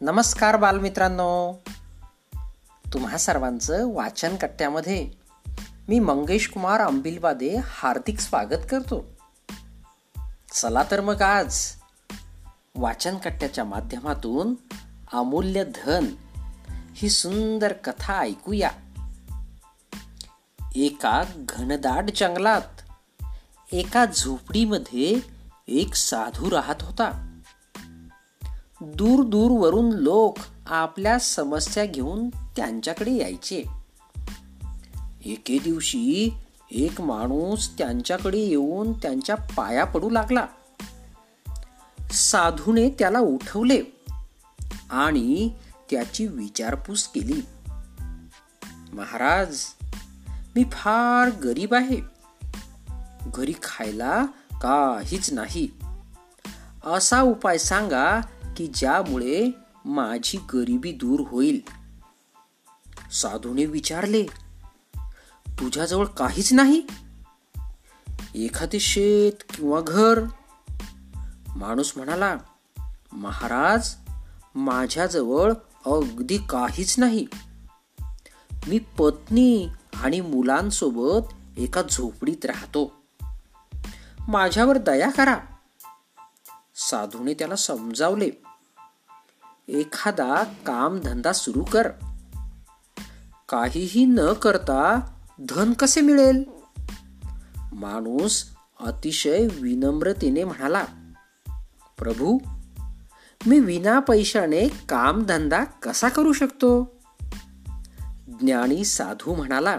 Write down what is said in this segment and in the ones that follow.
नमस्कार बालमित्रांनो. तुम्हा सर्वांचं वाचन कट्ट्यामध्ये मी मंगेश कुमार अंबिलवादे हार्दिक स्वागत करतो. चला तर मग आज वाचन कट्ट्याच्या माध्यमातून अमूल्य धन ही सुंदर कथा ऐकूया. एका घनदाट जंगलात एका झोपडीमध्ये एक साधू राहत होता. दूर दूरवरून लोक आपल्या समस्या घेऊन त्यांच्याकडे यायचे. एके दिवशी एक माणूस त्यांच्याकडे येऊन त्यांच्या पाया पडू लागला. साधूने त्याला उठवले आणि त्याची विचारपूस केली. महाराज मी फार गरीब आहे. घरी खायला काहीच नाही. असा उपाय सांगा की ज्यामुळे माझी गरिबी दूर होईल. साधूने विचारले तुझ्याजवळ काहीच नाही? एखादे शेत किंवा घर? माणूस म्हणाला महाराज माझ्याजवळ अगदी काहीच नाही. मी पत्नी आणि मुलांसोबत एका झोपडीत राहतो. माझ्यावर दया करा. साधूने त्याला समजावले एखादा कामधंदा सुरू कर. काहीही न करता धन कसे मिळेल? माणूस अतिशय विनम्रतेने म्हणाला प्रभू मी विना पैशाने कामधंदा कसा करू शकतो? ज्ञानी साधू म्हणाला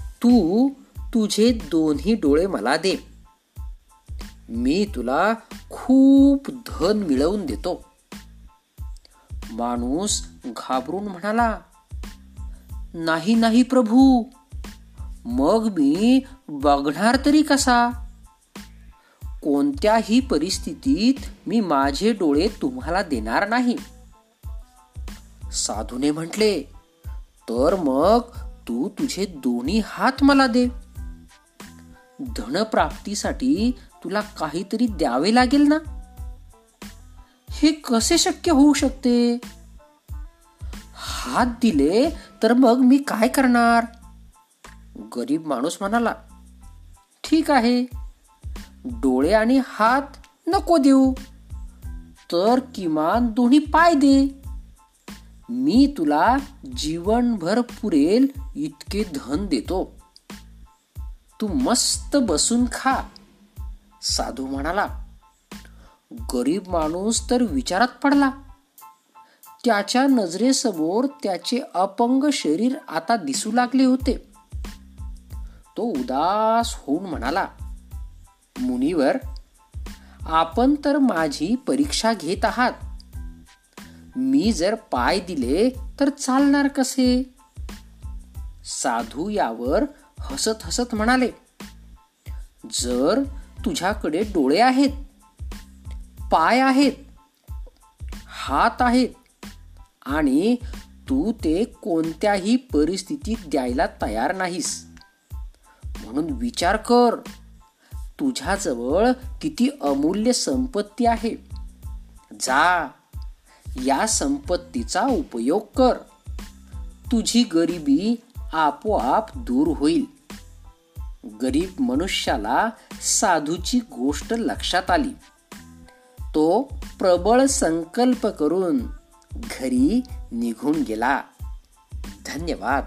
तू तुझे दोन्ही डोळे मला दे. मी तुला खूप धन मिळवून देतो. माणूस घाबरून म्हणाला नाही नाही प्रभू मग मी बघणार तरी कसा? कोणत्याही परिस्थितीत मी माझे डोळे तुम्हाला देणार नाही. साधूने म्हटले तर मग तू तुझे दोन्ही हात मला दे. धनप्राप्तीसाठी तुला काहीतरी द्यावे लागेल ना? हे कसे शक्य होऊ शकते? हात दिले तर मग मी काय करणार? गरीब माणूस म्हणाला ठीक आहे. डोळे आणि हात नको देऊ. तर किमान दोन्ही पाय दे. मी तुला जीवनभर पुरेल इतके धन देतो. तू मस्त बसून खा. साधू म्हणाला गरीब माणूस तर विचारात पडला. त्याच्या नजरेसमोर त्याचे अपंग शरीर आता दिसू लागले होते. तो उदास होऊन म्हणाला मुनीवर आपण तर माझी परीक्षा घेत आहात. मी जर पाय दिले तर चालणार कसे? साधू यावर हसत हसत म्हणाले जर तुझ्याकडे डोळे आहेत पाय आहेत हात आहेत आणि तू ते कोणत्याही परिस्थितीत द्यायला तयार नाहीस. म्हणून विचार कर तुझ्याजवळ किती अमूल्य संपत्ती आहे. जा या संपत्तीचा उपयोग कर. तुझी गरिबी आपोआप दूर होईल. गरीब मनुष्याला साधूची गोष्ट लक्षात आली. तो प्रबळ संकल्प करून घरी निघून गेला. धन्यवाद.